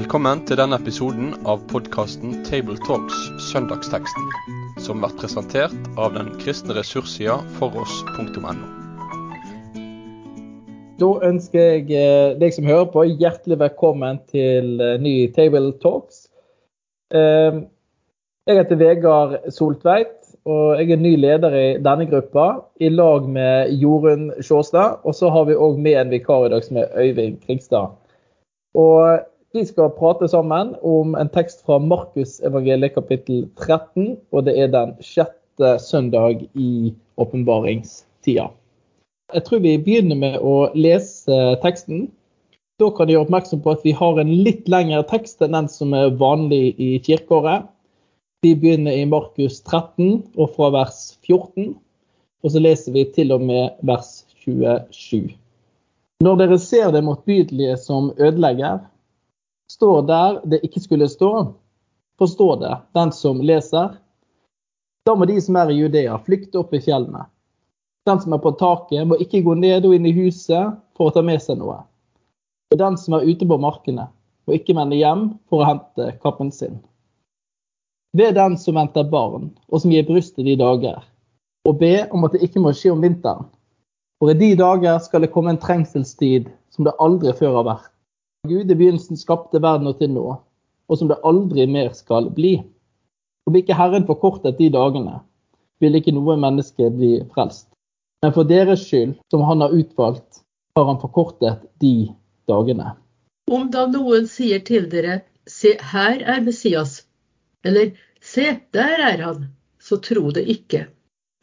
Velkommen til denne episoden av podkasten Tabletalks Søndagsteksten, som blir presentert av den kristne ressurssida foross.no. Da ønsker jeg eh, deg som hører på, hjertelig velkommen til eh, ny Table Talks. Eh, Jeg heter Vegard Soltveit, og jeg er ny leder i denne gruppa, i lag med Jorunn Sjåstad. Og så har vi òg med en vikar i dag som er Øyvind Kringstad. Og vi skal prate sammen om en tekst fra Markusevangeliet kapittel 13, og det er den sjette søndag i åpenbaringstida. Jeg tror vi begynner med å lese teksten. Da kan jeg gjøre oppmerksom på at vi har en litt lengre tekst enn den som er vanlig i kirkeåret. Vi begynner i Markus 13 og fra vers 14, og så leser vi til og med vers 27. Når dere ser det motbydelige som ødelegger, står der det ikke skulle stå. Forstå det, den som leser. Da må de som er i Judea, flykte opp i fjellene. Den som er på taket, må ikke gå ned og inn i huset for å ta med seg noe. Og den som er ute på markene, må ikke vende hjem for å hente kappen sin. Ved den som venter barn, og som gir bryst i de dager, og be om at det ikke må skje om vinteren. For i de dager skal det komme en trengselstid som det aldri før har vært. Gud i begynnelsen skapte verden og til nå, og som det aldri mer skal bli. Om ikke Herren forkortet de dagene, vil ikke noe menneske bli frelst. Men for deres skyld, som han har utvalgt, har han forkortet de dagene. Om da noen sier til dere, se her er Messias, eller se der er han, så tro det ikke.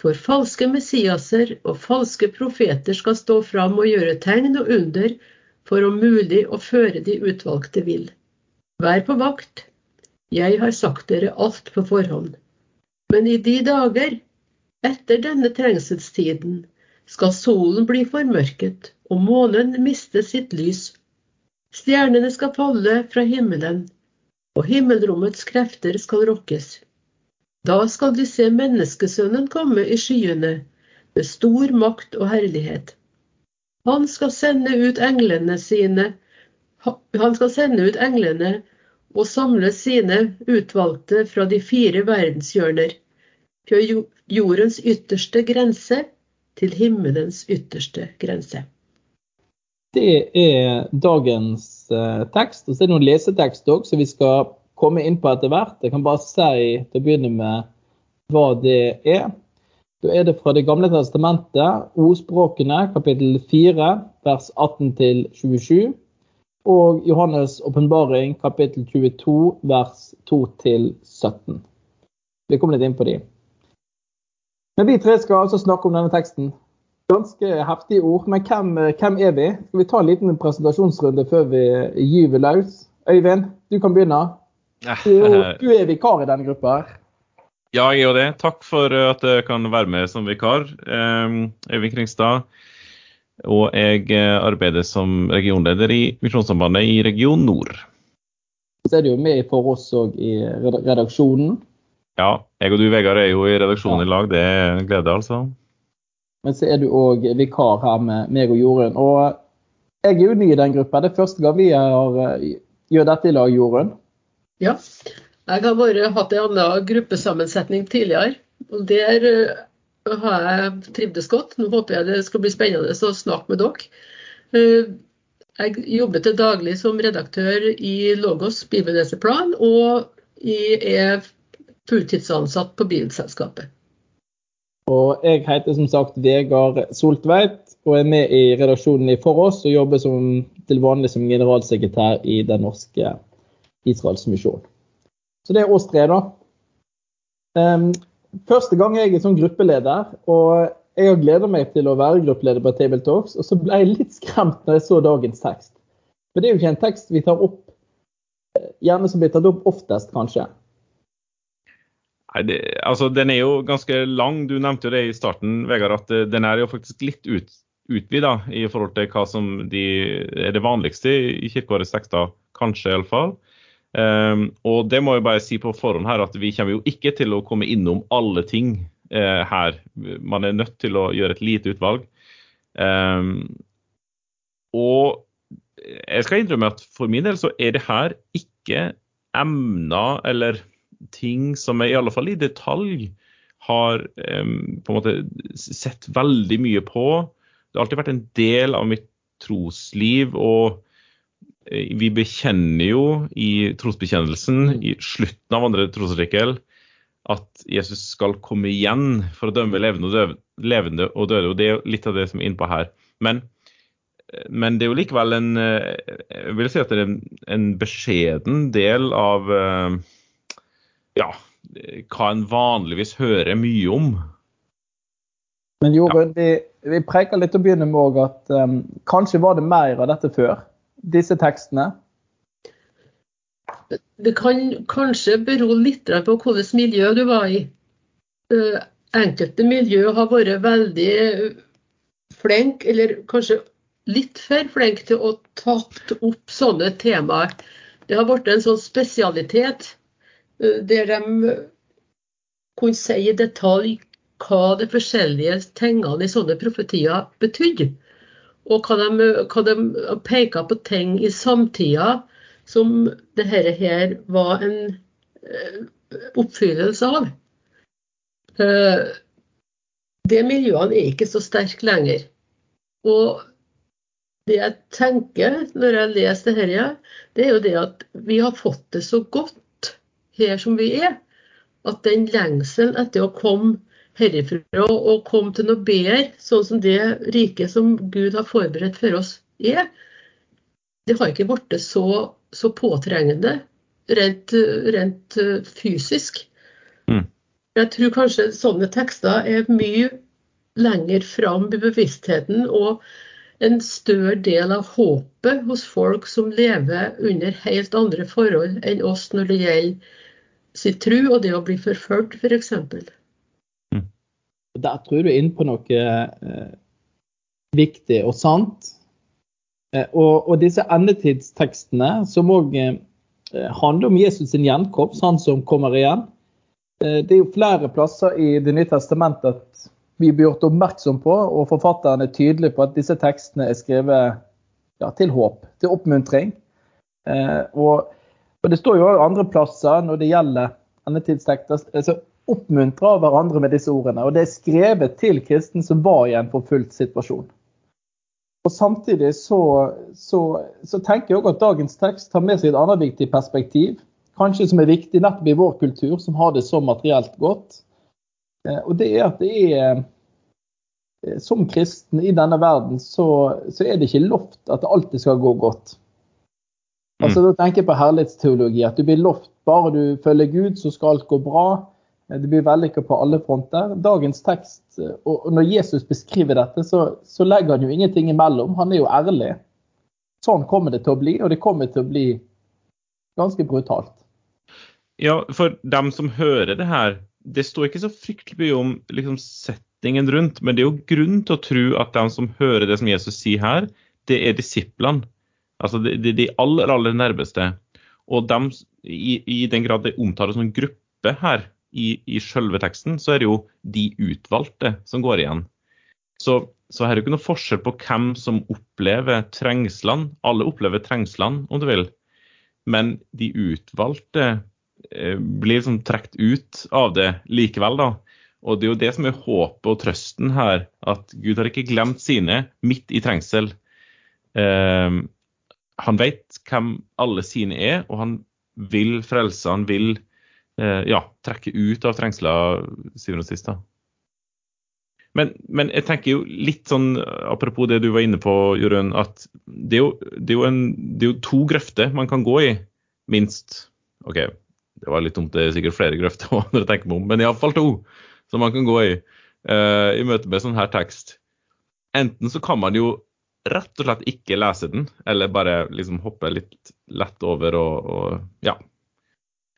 For falske messiaser og falske profeter skal stå fram og gjøre tegn og under for om mulig å føre de utvalgte vill. Vær på vakt, jeg har sagt dere alt på forhånd. Men i de dager, etter denne trengselstiden, skal solen bli formørket og månen miste sitt lys. Stjernene skal falle fra himmelen, og himmelrommets krefter skal rokkes. Da skal de se menneskesønnen komme i skyene med stor makt og herlighet. Han skal sende ut englene sine han skal sende ut englene og samle sine utvalgte fra de fire verdenshjørner, fra jordens ytterste grense til himmelens ytterste grense. Det er dagens eh, tekst. Og så er det noen lesetekst òg, som vi skal komme inn på etter hvert. Jeg kan bare si til å begynne med hva det er. Da er det fra Det gamle testamentet, ordspråkene, kapittel 4, vers 18 27. Og Johannes' åpenbaring, kapittel 22, vers 2 17. Vi kommer litt inn på de. Men vi tre skal altså snakke om denne teksten. Ganske heftige ord, men hvem, hvem er vi? Skal vi ta en liten presentasjonsrunde før vi gyver løs? Øyvind, du kan begynne. Du, du er vikar i denne gruppa. her. Ja, jeg gjør det. Takk for at jeg kan være med som vikar. Øyvind Kringstad. Og jeg arbeider som regionleder i Misjonssambandet i Region Nord. Så er du jo med for oss òg i redaksjonen. Ja, jeg og du Vegard er jo i redaksjonen ja. i lag. Det er en glede, altså. Men så er du òg vikar her med meg og Jorunn. Og jeg er jo ny i den gruppa. Det er første gang vi har, gjør dette i lag, Jorunn. Ja, jeg har bare hatt en annen gruppesammensetning tidligere. og Der uh, har jeg trivdes godt. Nå håper jeg det skal bli spennende å snakke med dere. Uh, jeg jobber til daglig som redaktør i Logos Bibelleseplan, og er fulltidsansatt på Bilselskapet. Og jeg heter som sagt Vegard Soltveit og er med i redaksjonen i For oss og jobber som, til vanlig som generalsekretær i Den norske Israelsmisjon. Så det er oss tre, da. Um, første gang jeg er som gruppeleder, og jeg har gleda meg til å være gruppeleder på Table Talks, og så ble jeg litt skremt når jeg så dagens tekst. For det er jo ikke en tekst vi tar opp eh, gjerne som blir tatt opp oftest, kanskje. Nei, det, altså Den er jo ganske lang. Du nevnte jo det i starten, Vegard, at eh, den er jo faktisk litt ut, utvida i forhold til hva som de, er det vanligste i kirkeårets tekster, kanskje iallfall. Um, og det må jeg bare si på forhånd her at vi kommer jo ikke til å komme innom alle ting uh, her. Man er nødt til å gjøre et lite utvalg. Um, og jeg skal innrømme at for min del så er det her ikke emner eller ting som jeg i alle fall i detalj har um, på en måte sett veldig mye på. Det har alltid vært en del av mitt trosliv. og vi bekjenner jo i trosbekjennelsen i slutten av andre trosartikkel at Jesus skal komme igjen for å dømme levende og, døde, levende og døde. og Det er jo litt av det som er innpå her. Men, men, det er jo likevel en jeg vil si at det er en, en beskjeden del av ja, hva en vanligvis hører mye om. Men Jorunn, ja. vi, vi litt og begynner med at um, kanskje var det mer av dette før? Disse tekstene? Det kan kanskje bero litt på hvilket miljø du var i. Enkelte miljø har vært veldig flink, eller kanskje litt for flink til å tatt opp sånne temaer. Det har blitt en sånn spesialitet uh, der de kunne si i detalj hva de forskjellige tingene i sånne profetier betydde. Og hva de, hva de peker på ting i samtida som dette her var en eh, oppfyllelse av. Eh, de miljøene er ikke så sterke lenger. Og det jeg tenker når jeg leser dette, det er jo det at vi har fått det så godt her som vi er at den lengselen etter å komme herifra og komme til noe bedre, sånn som det riket som Gud har forberedt for oss, er, det har ikke blitt så, så, påtrengende rent, rent fysisk. Mm. Jeg tror kanskje sånne tekster er mye lenger fram i bevisstheten og en større del av håpet hos folk som lever under helt andre forhold enn oss når det gjelder sin tro og det å bli forført, f.eks. For. Der tror du er inne på noe eh, viktig og sant. Eh, og, og, disse endetidstekstene, som òg eh, handler om Jesus sin gjenkomst, han som kommer igjen. Eh, det er jo flere plasser i Det nye testamentet at vi blir gjort oppmerksom på, og forfatteren er tydelig på at disse tekstene er skrevet ja, til håp, til oppmuntring. Eh, og og Det står jo også andre plasser når det gjelder endetidstekster. altså oppmuntrer hverandre med disse ordene. Og det er skrevet til kristen som var i en forfulgt situasjon. Og Samtidig så, så, så tenker jeg også at dagens tekst tar med seg et annet viktig perspektiv. Kanskje som er viktig nettopp i vår kultur, som har det så materielt godt. Eh, og det er at det er eh, Som kristen i denne verden, så, så er det ikke lovt at det alltid skal gå godt. Altså, mm. Da tenker jeg på herlighetsteologi. At du blir lovt bare du følger Gud, så skal alt gå bra. Det blir vellykka på alle fronter. Dagens tekst, og når Jesus beskriver dette, så, så, legger han jo ingenting imellom. Han er jo ærlig. Sånn kommer det til å bli, og det kommer til å bli ganske brutalt. Ja, for dem som hører det her, det står ikke så fryktelig mye om liksom, settingen rundt, men det er jo grunn til å tro at dem som hører det som Jesus sier her, det er disiplene. Altså de, de, de aller, aller nærmeste. Og dem, i, i, den grad det omtales som en gruppe her i, i selve teksten, så er det jo de utvalgte som går igjen. Så, så her er det ikke noe forskjell på hvem som opplever trengslene. Alle opplever trengslene, om du vil. Men de utvalgte eh, blir liksom trukket ut av det likevel, da. Og det er jo det som er håpet og trøsten her, at Gud har ikke glemt sine midt i trengsel. Eh, han vet hvem alle sine er, og han vil frelse. Han vil ja, trekke ut av trengsler, syvende og sist. Men, men, jeg tenker jo litt sånn, apropos det du var inne på, Jorunn, at det er, jo, det, er en, det er, jo, to grøfter man kan gå i, minst. OK, det var litt dumt, det er sikkert flere grøfter når jeg tenker meg om, men iallfall to som man kan gå i uh, i møte med sånn her tekst. Enten så kan man jo rett og slett ikke lese den, eller bare liksom hoppe litt lett over og, og ja,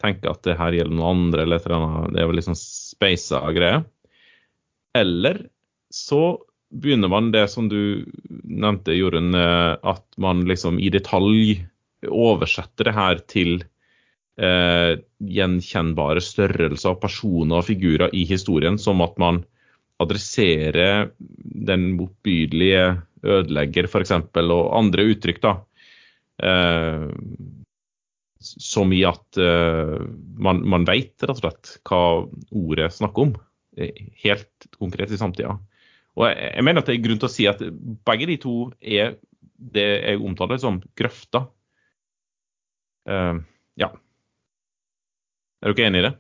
tenke at det her gjelder noen andre, eller et eller annet. Det er vel liksom speisa greier. Eller så begynner man det som du nevnte, Jorunn, eh, at man liksom i detalj oversetter det her til eh, gjenkjennbare størrelser personer og figurer i historien, som at man adresserer den motbydelige ødelegger f.eks., og andre uttrykk. da. Eh, som i at uh, man, man vet rett og slett hva ordet snakker om, eh, helt konkret i samtida. Og jeg, jeg mener at det er grunn til å si at begge de to er det jeg omtaler som grøfter. Uh, ja. Er dere enig i det?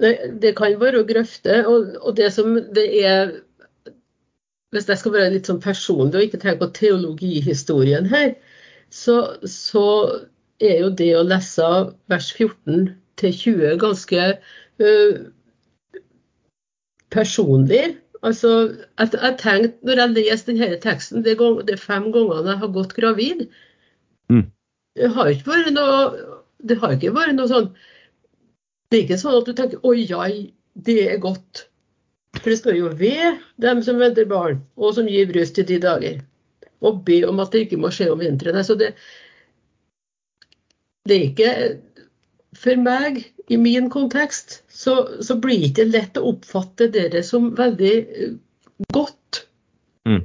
Det, det kan være grøfter, og, og det som det er Hvis jeg skal være litt sånn personlig og ikke tenke på teologihistorien her, så, så er jo det å lese vers 14 til 20 ganske uh, personlig. Altså, jeg, jeg tenkte, når jeg leser denne teksten, det, er, det fem gangene jeg har gått gravid Mm. Det har ikke vært noe det har ikke vært noe sånn Det er ikke sånn at du tenker oi, oi, det er godt. For det står jo ved dem som venter barn, og som gir bryst i de dager. Og be om at det ikke må skje om vinteren. Altså det, det er ikke For meg, i min kontekst, så, så blir det ikke lett å oppfatte dere som veldig eh, godt. Mm.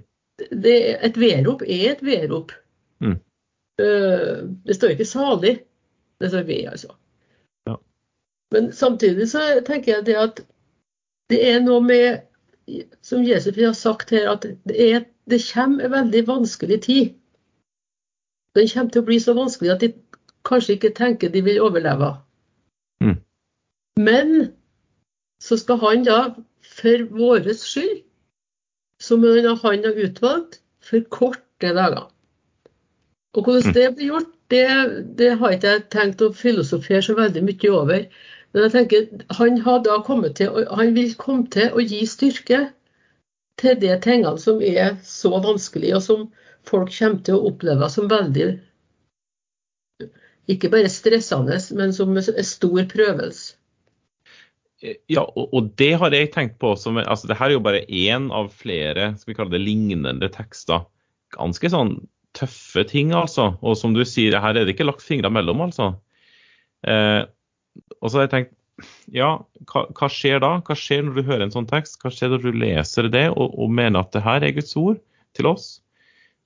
Det, et vedrop er et vedrop. Mm. Eh, Det står ikke 'salig'. Det står 'ved', altså. Ja. Men samtidig så tenker jeg det at det er noe med Som Jesus har sagt her, at det, er, det kommer en veldig vanskelig tid. Den kommer til å bli så vanskelig at de kanskje ikke tenker de vil overleve. Mm. Men så skal han da, for vår skyld, som han har utvalgt, forkorte dager. Og hvordan det blir gjort, det, det har ikke jeg tenkt å filosofere så veldig mye over. Men jeg tenker, han, har da til, han vil komme til å gi styrke til de tingene som er så vanskelig, og som folk kommer til å oppleve som veldig ikke bare stressende, men som en stor prøvelse. Ja, og, og det har jeg tenkt på som altså det her er jo bare én av flere skal vi kalle det lignende tekster. Ganske sånn tøffe ting, altså. Og som du sier, her er det ikke lagt fingre mellom, altså. Eh, og så har jeg tenkt ja, hva, hva skjer da? Hva skjer når du hører en sånn tekst? Hva skjer når du leser det og, og mener at det her er Guds ord til oss?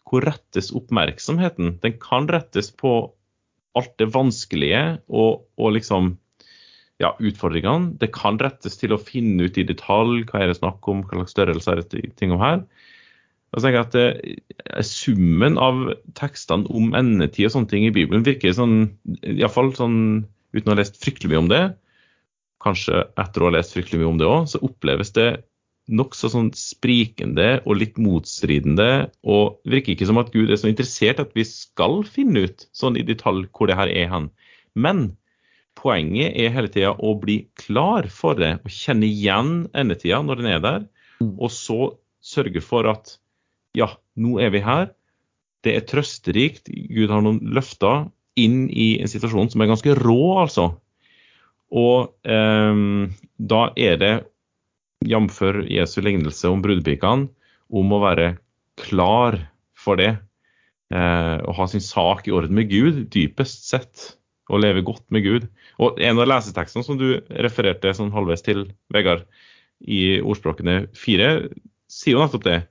Hvor rettes oppmerksomheten? Den kan rettes på alt det vanskelige og, og liksom ja, utfordringene. Det kan rettes til å finne ut i detalj hva er det snakk om, hva slags størrelse er det ting om her. Og så tenker jeg at det, Summen av tekstene om endetid og sånne ting i Bibelen virker sånn, iallfall sånn uten å ha lest fryktelig mye om det, kanskje etter å ha lest fryktelig mye om det òg, så oppleves det nokså sånn sprikende og litt motstridende. Og det virker ikke som at Gud er så interessert at vi skal finne ut sånn i detalj hvor det her er hen. Men poenget er hele tida å bli klar for det, og kjenne igjen endetida når den er der. Og så sørge for at ja, nå er vi her. Det er trøsterikt. Gud har noen løfter inn i en situasjon som er ganske rå, altså. Og eh, da er det, jf. Jesu lignelse om brudepikene, om å være klar for det. Eh, å ha sin sak i orden med Gud, dypest sett. Å leve godt med Gud. Og en av lesetekstene som du refererte sånn halvveis til, Vegard, i ordspråkene fire, sier jo nettopp det.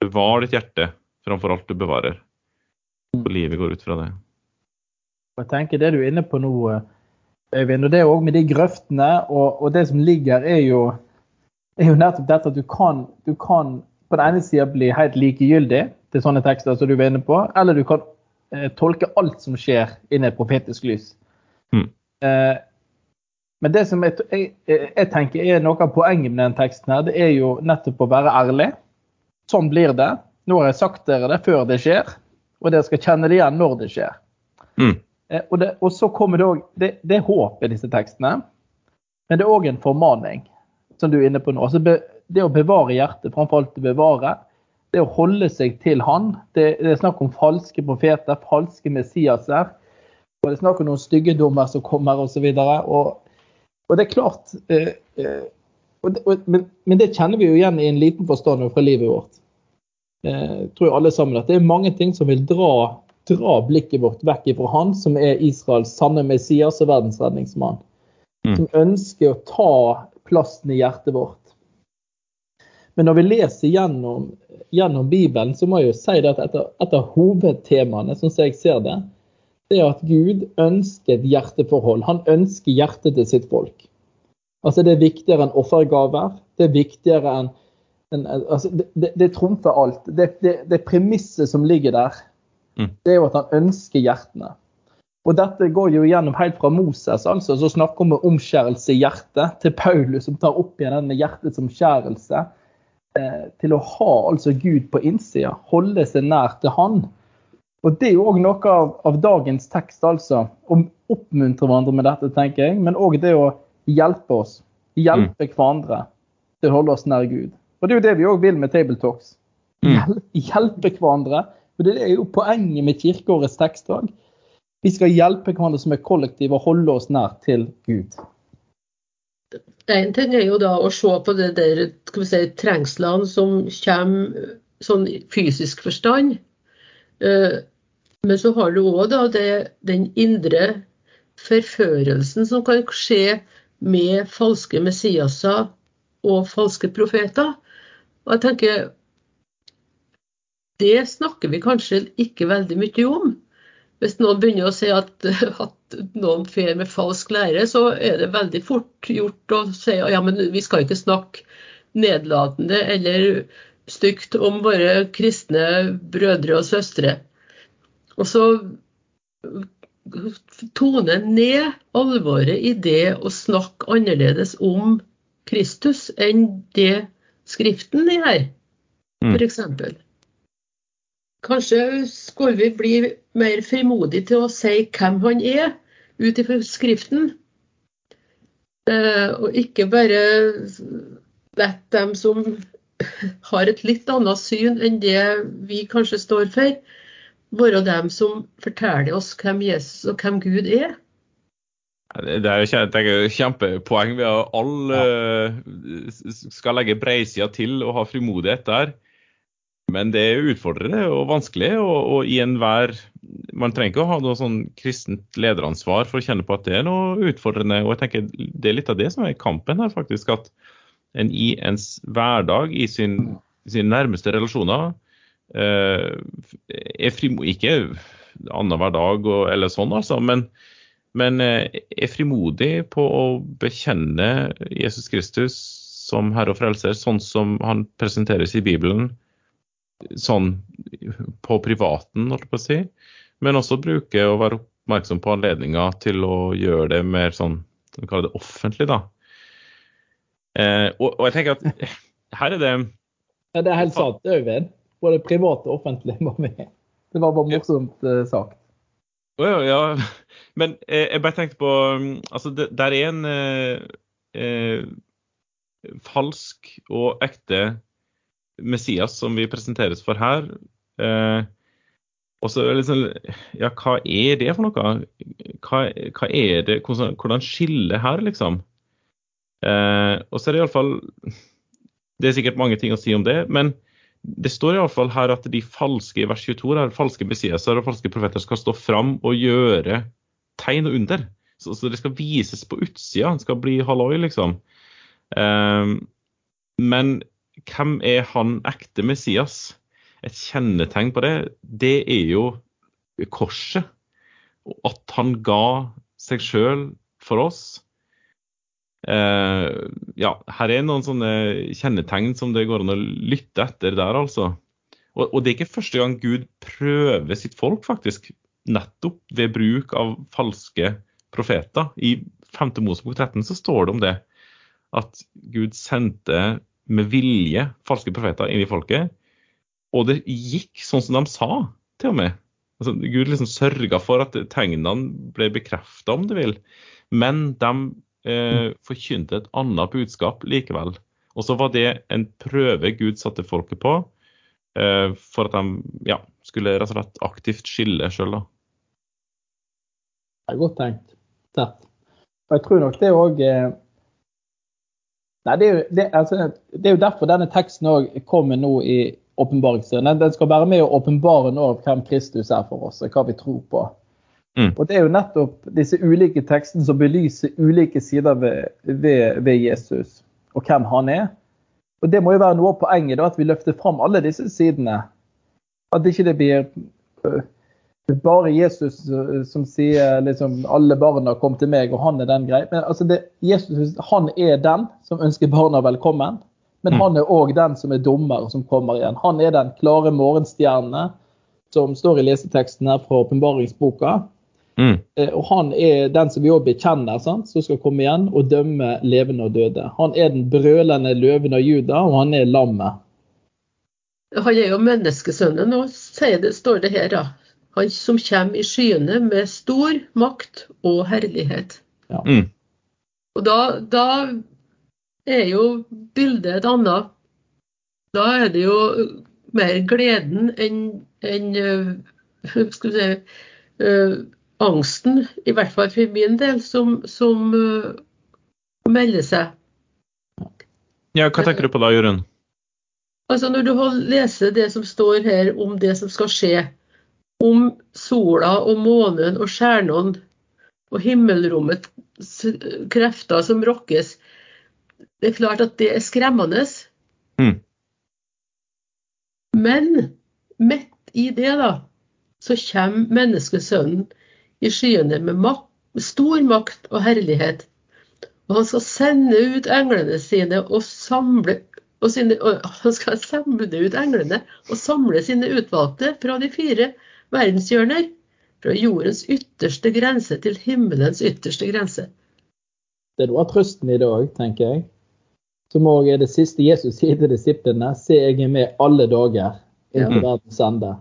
Bevar ditt hjerte framfor alt du bevarer. Og livet går ut fra det. Jeg tenker Det du er inne på nå, Øyvind, og det er òg med de grøftene og, og det som ligger, er jo, er jo nettopp dette at du kan, du kan på den ene sida bli helt likegyldig til sånne tekster som du var inne på, eller du kan eh, tolke alt som skjer inn i et profetisk lys. Mm. Eh, men det som jeg, jeg, jeg tenker er noe av poenget med den teksten, her, det er jo nettopp å være ærlig. Sånn blir det. Nå har jeg sagt dere det før det skjer, og dere skal kjenne det igjen når det skjer. Mm. Eh, Og, det, og så kommer det òg det, det er håp i disse tekstene, men det er òg en formaning, som du er inne på nå. Altså det å bevare hjertet, framfor alt å bevare. Det å holde seg til Han. Det, det er snakk om falske profeter, falske messiaser. Og det er snakk om noen styggedommer som kommer osv. Og, og det er klart eh, eh, og, og, men, men det kjenner vi jo igjen i en liten forstand fra livet vårt. Eh, tror jeg alle sammen at Det er mange ting som vil dra dra blikket vårt vekk fra han som er Israels sanne Messias og verdensredningsmann. Mm. Som ønsker å ta plassen i hjertet vårt. Men når vi leser gjennom, gjennom Bibelen, så må jeg jo si at et av, hovedtemaene, sånn som jeg ser det, det er at Gud ønsker et hjerteforhold. Han ønsker hjertet til sitt folk. Altså Det er viktigere enn offergaver. Det er viktigere enn en, altså det, det, det, trumfer alt. Det, det, det premisset som ligger der, mm. det er jo at han ønsker hjertene. Og Dette går jo gjennom helt fra Moses, altså, som snakker om omskjærelse i hjertet, til Paulus, som tar opp igjen denne hjertets omskjærelse. Eh, til å ha altså Gud på innsida, holde seg nær til Han. Og Det er jo òg noe av, av, dagens tekst, altså. Å oppmuntre hverandre med dette, tenker jeg. Men òg det å hjelpe oss. Hjelpe mm. hverandre til å holde oss nær Gud. Og Det er jo det vi òg vil med Tabletalks. Mm. Hjelpe hverandre. Og Det er jo poenget med kirkeårets tekst òg. Vi skal hjelpe hverandre som er kollektiv og holde oss nær til Gud. En ting er jo da å se på det der skal vi si, trengslene som kommer sånn fysisk forstand. Eh, men så har du òg den indre forførelsen som kan skje med falske Messiaser og falske profeter. Og jeg tenker Det snakker vi kanskje ikke veldig mye om. Hvis noen begynner å si at, at noen fer med falsk lære, så er det veldig fort gjort å si ja, men vi skal ikke snakke nedlatende eller stygt om våre kristne brødre og søstre. Og så tone ned alvoret i det å snakke annerledes om Kristus enn det Skriften gjør, mm. f.eks. Kanskje skulle vi bli mer frimodig til å si hvem han er, ut ifra Skriften. Eh, og ikke bare la dem som har et litt annet syn enn det vi kanskje står for, være dem som forteller oss hvem Jesus og hvem Gud er. Det er jo kjempepoeng. Vi har alle skal legge breisida til og ha frimodighet der. Men det er utfordrende og vanskelig. Og, og i enhver Man trenger ikke å ha noe sånn kristent lederansvar for å kjenne på at det er noe utfordrende. Og jeg tenker Det er litt av det som er kampen her, faktisk. At en i ens hverdag, i sin, sine nærmeste relasjoner, eh, er frimodig Ikke annenhver dag og, eller sånn, altså. men men eh, er frimodig på å bekjenne Jesus Kristus som Herre og Frelser, sånn som han presenteres i Bibelen, sånn på privaten, holdt jeg på å si. Men også bruke og være oppmerksom på anledninger til å gjøre det mer sånn, vi kaller det offentlig, da. Eh, og, og, jeg tenker at her er det Ja, Det er helt sant, Øyvind. Både privat og offentlig må vi. Det var bare morsomt uh, sagt. Ja, ja. Men eh, jeg bare tenkte på mm, Altså, det der er en eh, eh, falsk og ekte Messias som vi presenteres for her. Eh, og så liksom Ja, hva er det for noe? Hva, hva er det Hvordan, hvordan skille her, liksom? Eh, og så er det iallfall Det er sikkert mange ting å si om det, men det står i alle fall her at de falske i vers 22 der, falske messiaser og falske profeter skal stå fram og gjøre tegn og under. Så, så det skal vises på utsida. Det skal bli halloi, liksom. Eh, men hvem er han ekte Messias? Et kjennetegn på det, det er jo korset. Og at han ga seg sjøl for oss. Uh, ja, her er noen sånne kjennetegn som det går an å lytte etter der, altså. Og, og, det er ikke første gang Gud prøver sitt folk, faktisk. Nettopp ved bruk av falske profeter. I 5. Mosebok 13 så står det om det. At Gud sendte med vilje falske profeter inn i folket. Og det gikk sånn som de sa, til og med. Altså, Gud liksom sørga for at tegnene ble bekrefta, om du vil. Men de eh, forkynte et annet budskap likevel. Og så var det en prøve Gud satte folket på eh, for at de ja, skulle rett og slett aktivt skille sjøl. Det er godt tenkt. Tett. Og jeg tror nok det òg. Nei, det er, jo, det, altså, det er, jo, derfor denne teksten òg kommer nå i åpenbaringen. Den skal være med å åpenbare nå hvem Kristus er for oss, og hva vi tror på. Mm. Og Det er jo nettopp disse ulike tekstene som belyser ulike sider ved, ved, ved, Jesus og hvem han er. Og det må jo være noe av poenget, da, at vi løfter fram alle disse sidene. At ikke det blir øh, bare Jesus øh, som sier liksom alle barna kom til meg, og han er den greia. Men altså det, Jesus han er den som ønsker barna velkommen. Men Mm. han er òg den som er dommer, som kommer igjen. Han er den klare morgenstjerne som står i leseteksten her fra åpenbaringsboka. Mm. Eh, Og han er den som vi òg bekjenner, sant? som skal komme igjen og dømme levende og døde. Han er den brølende løven av Juda, og han er lammet. Han er jo menneskesønnen, sier står det her, da. Han som kommer i skyene med stor makt og herlighet. Mm. Og da, da er jo bildet et annet. Da er det jo mer gleden enn enn, øh, skal vi si, uh, angsten, i hvert fall for min del, som, som uh, melder seg. Ja, hva tenker du på da, Jørund? Altså Når du leser det som står her om det som skal skje, om sola og månen og stjernene og himmelrommets krefter som rokkes, det er klart at det er skremmende. Mm. Men midt i det, da, så kommer menneskesønnen i skyene med, makt, stor makt og herlighet. Og han skal sende ut englene sine og samle og sine, og Han skal samle ut englene og samle sine utvalgte fra de fire verdenshjørner. Fra jordens ytterste grense til himmelens ytterste grense. Det er noe av trøsten i det òg, tenker jeg. Som òg er det siste Jesus sier til disiplene. Se, jeg er med alle dager inntil Ja. verdens ende.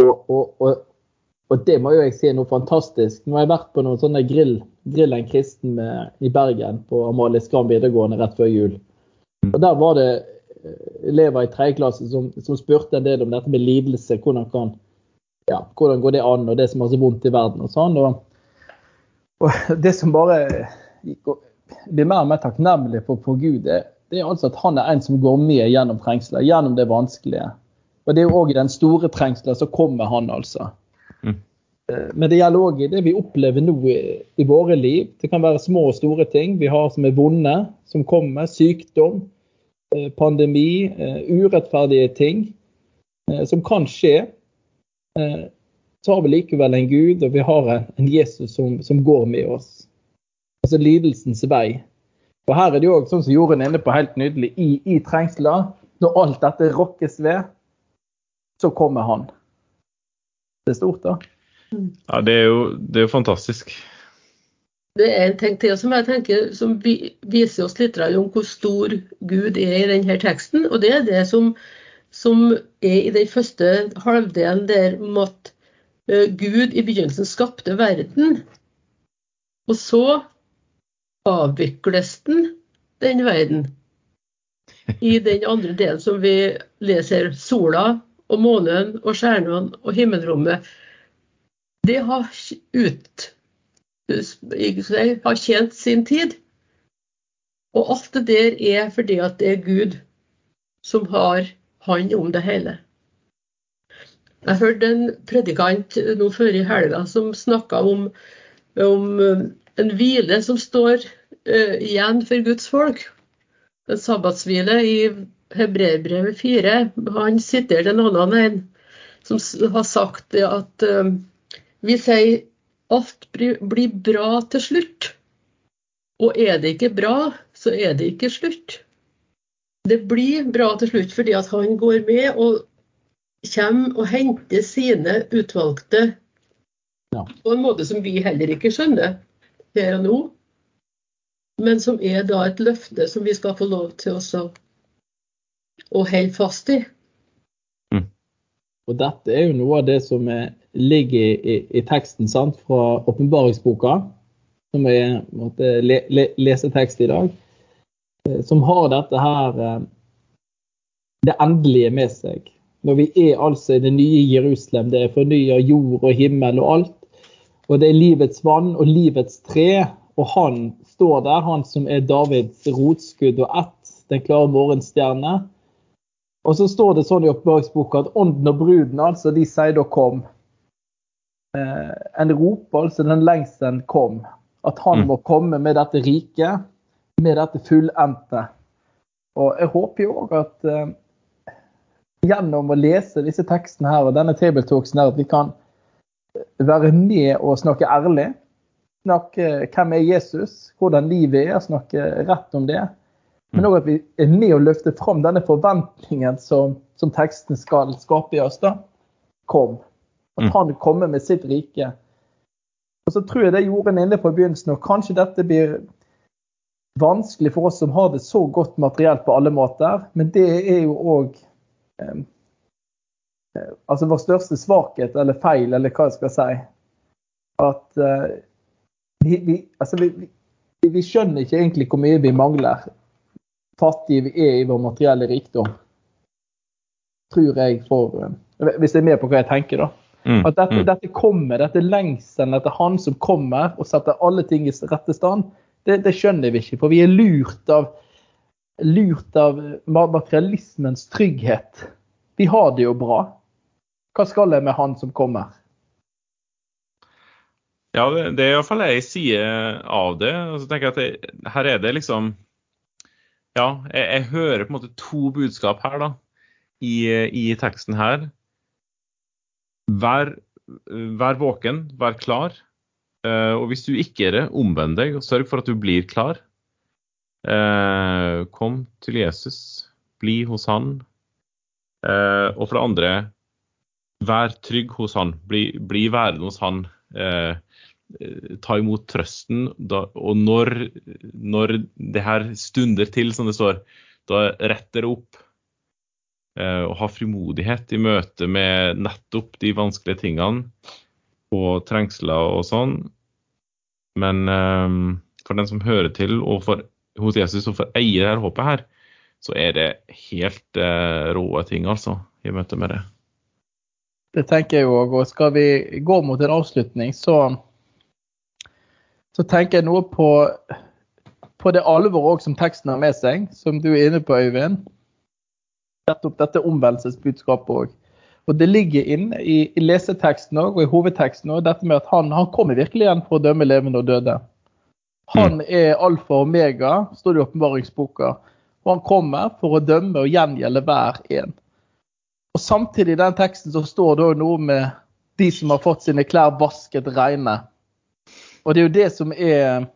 Og, og, og, og det må jo jeg si er noe fantastisk. Nå har jeg vært på noen sånne grill, grill en kristen med, i Bergen, på Amalie Skram videregående rett før jul. Og Der var det eh, elever i tredje klasse som, som spurte en del om dette med lidelse. Hvordan, kan, ja, hvordan går det an, og det som har så vondt i verden og sånn. Og, og det som bare blir mer og mer takknemlig for, for Gud, det, det er altså at han er en som går med gjennom trengsler, gjennom det vanskelige. Og det er jo òg i den store trengselen så kommer han, altså. Mm. Eh, Men det gjelder òg i det vi opplever nå i, i våre liv. Det kan være små og store ting vi har som er vonde, som kommer. Sykdom, eh, pandemi, eh, urettferdige ting eh, som kan skje. Eh, Så har vi likevel en Gud, og vi har en, Jesus som, som går med oss. Altså lidelsens vei. Og her er det også, sånn som Jorunn er inne på helt nydelig, i, i trengsler, når alt dette rokkes ved, så kommer han. Det er stort, da. Ja, det er jo det er jo fantastisk. Det er en ting til som jeg tenker som viser oss litt om hvor stor Gud er i denne teksten. Og det er det som, som er i den første halvdelen der om at eh, Gud i begynnelsen skapte verden. Og så avvikles den, den verden. I den andre delen som vi leser sola og månen og stjernene og himmelrommet. Det har ut har tjent sin tid. Og alt det der er fordi at det er Gud som har hånd om det hele. Jeg hørte en predikant nå før i helga som snakka om, om eh, en hvile som står uh, igjen for Guds folk. En sabbatshvile i Hebreerbrevet 4. Han siterte en annen en som har sagt at uh, vi sier alt blir bra til slutt. Og er det ikke bra, så er det ikke slutt. Det blir bra til slutt fordi at han går med og kommer og henter sine utvalgte Ja. på en måte som vi heller ikke skjønner her og nå. Men som er da et løfte som vi skal få lov til også å holde fast i. Og dette er jo noe av det som er, ligger i, i, i teksten sant, fra åpenbaringsboka, som er måtte, le, le, lesetekst i dag, som har dette her eh, det endelige med seg. Når vi er altså i det nye Jerusalem, det er fornya jord og himmel og alt. Og det er livets vann og livets tre, og han står der, han som er Davids rotskudd og ett, den klare morgenstjerne. Og så står det sånn i oppbevaringsboka at ånden og bruden, altså, de sier da kom. Eh, en roper, altså den lengselen kom. At han Mm. må komme med dette riket, med dette fullendte. Og jeg håper jo òg at eh, gjennom å lese disse tekstene her og denne tabletalksen her, at vi kan være med og snakke ærlig. Snakke hvem er Jesus, hvordan livet er, snakke rett om det. Men òg at vi er med å løfte fram denne forventningen som, som teksten skal skape i oss. da. Kom. At Mm. han kommer med sitt rike. Og så tror jeg det gjorde en inne på i begynnelsen, og kanskje dette blir vanskelig for oss som har det så godt materielt på alle måter, men det er jo òg eh, eh, altså vår største svakhet eller feil, eller hva jeg skal si. At eh, vi, vi, altså vi, vi, skjønner ikke egentlig hvor mye vi mangler. Fattige vi er i vår materielle rikdom. Tror jeg for eh, Hvis jeg er med på hva jeg tenker, da. Mm. At dette, mm. dette kommer, dette lengselen etter han som kommer og setter alle ting i rette stand, det, det skjønner vi ikke. For vi er lurt av, lurt av materialismens trygghet. Vi har det jo bra. Hva skal jeg med han som kommer? Ja, det, det er iallfall ei side av det. Og så tenker jeg at det, her er det liksom Ja, jeg, jeg hører på en måte to budskap her, da, i, i teksten her. Vær, vær våken, vær klar. Eh, og hvis du ikke er det, omvend deg og sørg for at du blir klar. Eh, kom til Jesus, bli hos han. Eh, og for det andre, vær trygg hos han. Bli, bli værende hos han. Eh, ta imot trøsten. Da, og når, når det her stunder til, som det står, da retter det opp. Eh, og ha frimodighet i møte med nettopp de vanskelige tingene og trengsler og sånn. Men um, for den som hører til og for, hos Jesus og for eier dette håpet her, så er det helt uh, råe ting, altså, i møte med det. Det tenker jeg òg. Og skal vi gå mot en avslutning, så, så tenker jeg noe på, på det alvoret også som teksten har med seg, som du er inne på, Øyvind. Nettopp dette omvendelsesbudskapet òg. Og det ligger inne i, i leseteksten også, og i hovedteksten òg, dette med at han, han kommer virkelig igjen for å dømme levende og døde. Han er alfa og omega, står det i åpenbaringsboka. Og han kommer for å dømme og gjengjelde hver en. Og samtidig i den teksten så står det også noe med de som har fått sine klær vasket reine. Og det er jo det som er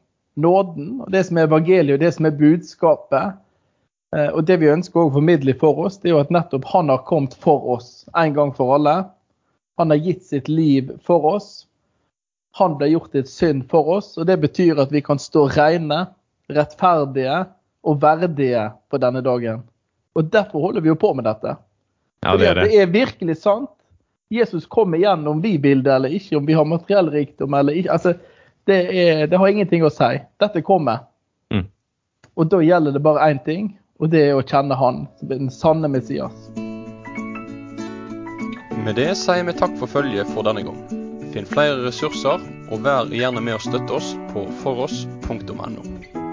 nåden, og det som er evangeliet, og det som er budskapet. Eh, Og det vi ønsker å formidle for oss, det er jo at nettopp han har kommet for oss en gang for alle. Han har gitt sitt liv for oss. Han ble gjort til synd for oss, og det betyr at vi kan stå rene, rettferdige og verdige på denne dagen. Og derfor holder vi jo på med dette. Ja, det er det. det er virkelig sant. Jesus kommer igjen om vi vil det eller ikke, om vi har materiell rikdom eller ikke. Altså, det, er, det har ingenting å si. Dette kommer. Mm. Og da gjelder det bare én ting, og det er å kjenne Han som er den sanne Messias. Med det sier vi takk for følget for denne gang. Finn flere ressurser, og vær gjerne med å støtte oss på foross.no.